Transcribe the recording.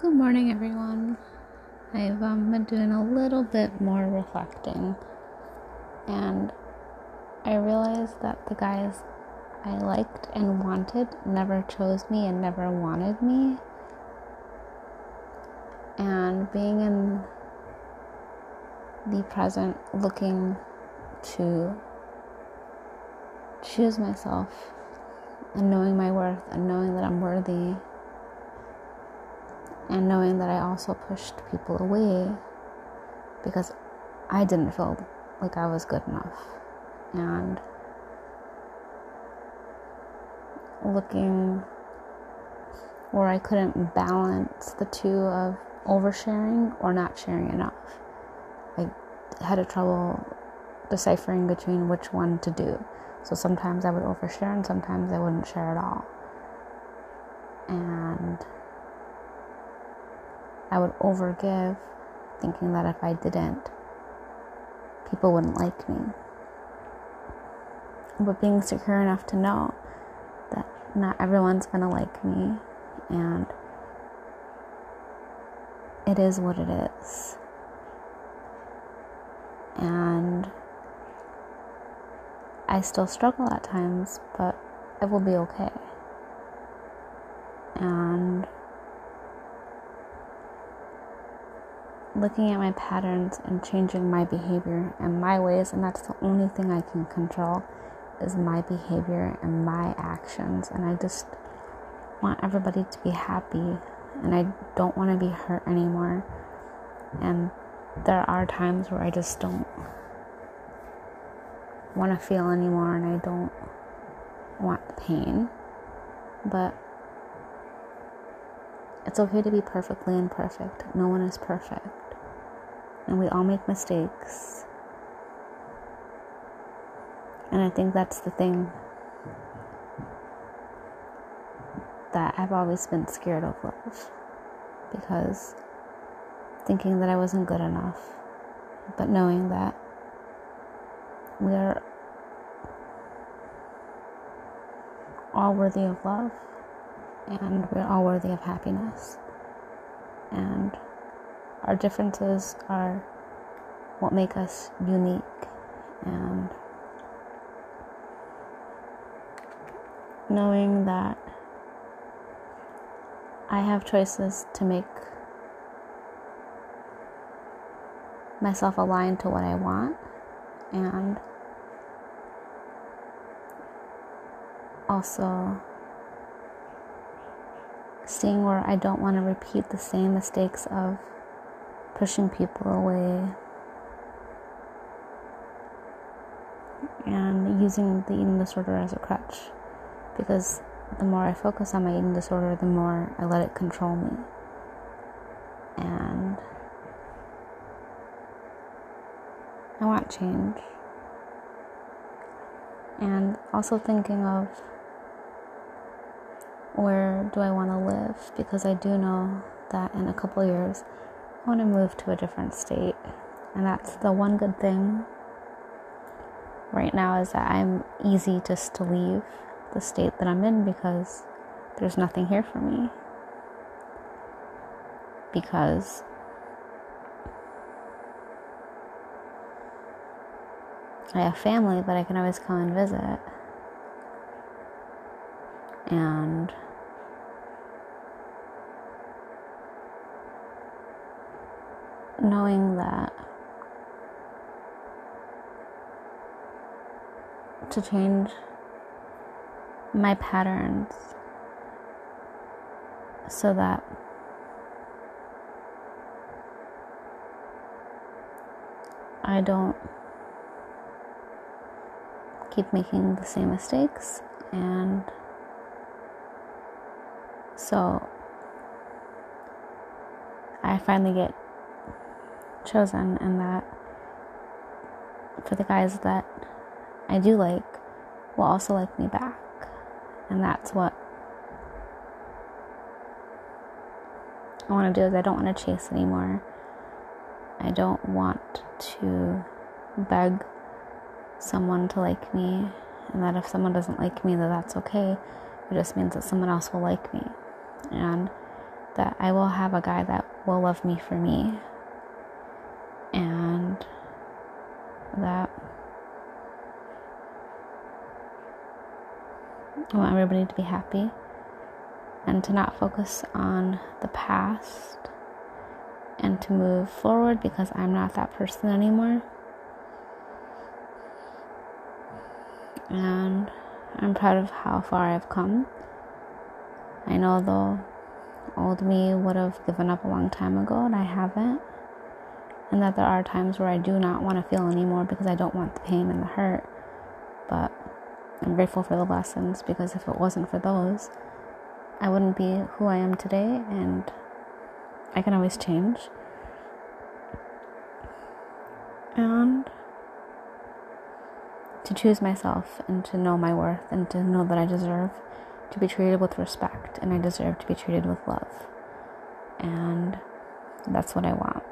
Good morning, everyone. I've um, been doing a little bit more reflecting, and I realized that the guys I liked and wanted never chose me and never wanted me. And being in the present, looking to choose myself and knowing my worth and knowing that I'm worthy and knowing that I also pushed people away because I didn't feel like I was good enough. And looking where I couldn't balance the two of oversharing or not sharing enough. I had a trouble deciphering between which one to do. So sometimes I would overshare and sometimes I wouldn't share at all. And I would overgive, thinking that if I didn't, people wouldn't like me. But being secure enough to know that not everyone's gonna like me, and it is what it is. And I still struggle at times, but it will be okay. And looking at my patterns and changing my behavior and my ways, and that's the only thing I can control is my behavior and my actions. And I just want everybody to be happy, and I don't want to be hurt anymore. And there are times where I just don't want to feel anymore, and I don't want the pain. But it's okay to be perfectly imperfect. No one is perfect. And we all make mistakes. And I think that's the thing that I've always been scared of love. Because thinking that I wasn't good enough, but knowing that we are all worthy of love and we're all worthy of happiness. Our differences are what make us unique and knowing that I have choices to make myself aligned to what I want and also seeing where I don't want to repeat the same mistakes of pushing people away and using the eating disorder as a crutch because the more I focus on my eating disorder, the more I let it control me. And I want change. And also thinking of where do I want to live because I do know that in a couple years I want to move to a different state. And that's the one good thing right now is that I'm easy just to leave the state that I'm in because there's nothing here for me. Because I have family, but I can always come and visit. And knowing that to change my patterns so that I don't keep making the same mistakes and so I finally get chosen and that for the guys that I do like will also like me back. And that's what I want to do is I don't want to chase anymore. I don't want to beg someone to like me and that if someone doesn't like me that that's okay. It just means that someone else will like me. And that I will have a guy that will love me for me and that I want everybody to be happy and to not focus on the past and to move forward because I'm not that person anymore. And I'm proud of how far I've come. I know the old me would have given up a long time ago, and I haven't. And that there are times where I do not want to feel anymore because I don't want the pain and the hurt. But I'm grateful for the lessons because if it wasn't for those, I wouldn't be who I am today, and I can always change. And to choose myself and to know my worth and to know that I deserve to be treated with respect and I deserve to be treated with love. And that's what I want.